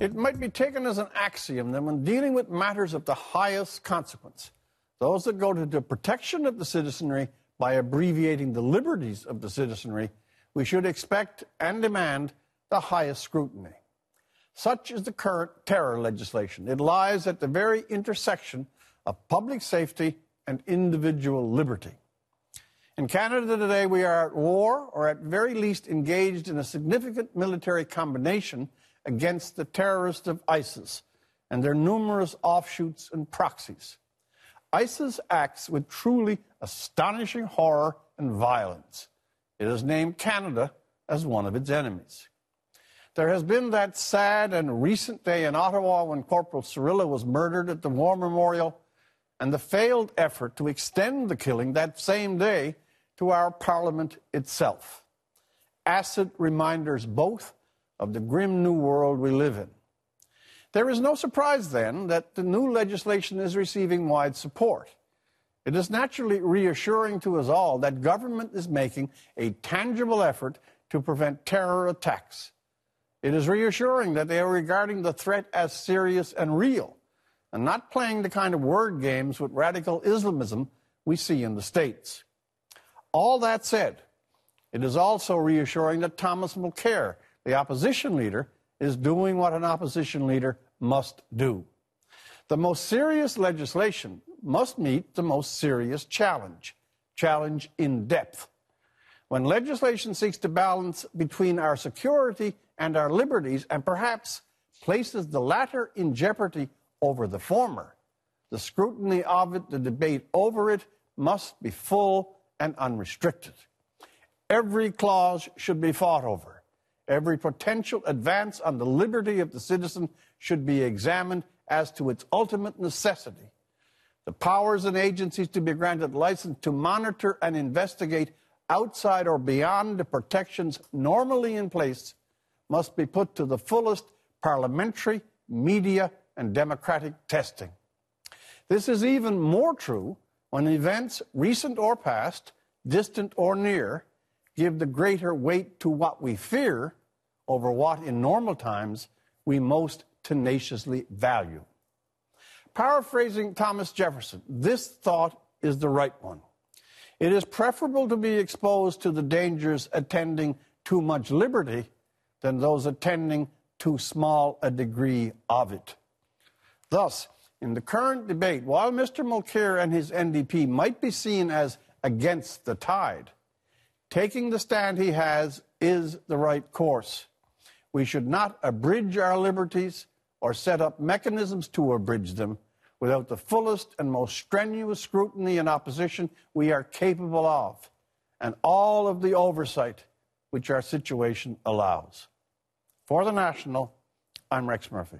It might be taken as an axiom that when dealing with matters of the highest consequence, those that go to the protection of the citizenry by abbreviating the liberties of the citizenry, we should expect and demand the highest scrutiny. Such is the current terror legislation. It lies at the very intersection of public safety and individual liberty. In Canada today, we are at war, or at very least engaged in a significant military combination against the terrorists of ISIS and their numerous offshoots and proxies. ISIS acts with truly astonishing horror and violence. It has named Canada as one of its enemies. There has been that sad and recent day in Ottawa when Corporal Cirillo was murdered at the War Memorial, and the failed effort to extend the killing that same day to our Parliament itself. Acid reminders both of the grim new world we live in. There is no surprise then that the new legislation is receiving wide support. It is naturally reassuring to us all that government is making a tangible effort to prevent terror attacks. It is reassuring that they are regarding the threat as serious and real and not playing the kind of word games with radical Islamism we see in the States. All that said, it is also reassuring that Thomas Mulcair, the opposition leader, is doing what an opposition leader must do. The most serious legislation must meet the most serious challenge challenge in depth. When legislation seeks to balance between our security and our liberties and perhaps places the latter in jeopardy over the former, the scrutiny of it, the debate over it, must be full and unrestricted. Every clause should be fought over. Every potential advance on the liberty of the citizen should be examined as to its ultimate necessity. The powers and agencies to be granted license to monitor and investigate outside or beyond the protections normally in place must be put to the fullest parliamentary, media, and democratic testing. This is even more true when events, recent or past, distant or near, give the greater weight to what we fear over what in normal times we most tenaciously value. Paraphrasing Thomas Jefferson, this thought is the right one. It is preferable to be exposed to the dangers attending too much liberty than those attending too small a degree of it. Thus, in the current debate, while Mr. Mulcair and his NDP might be seen as against the tide, taking the stand he has is the right course. We should not abridge our liberties or set up mechanisms to abridge them without the fullest and most strenuous scrutiny and opposition we are capable of, and all of the oversight which our situation allows. For the National, I'm Rex Murphy.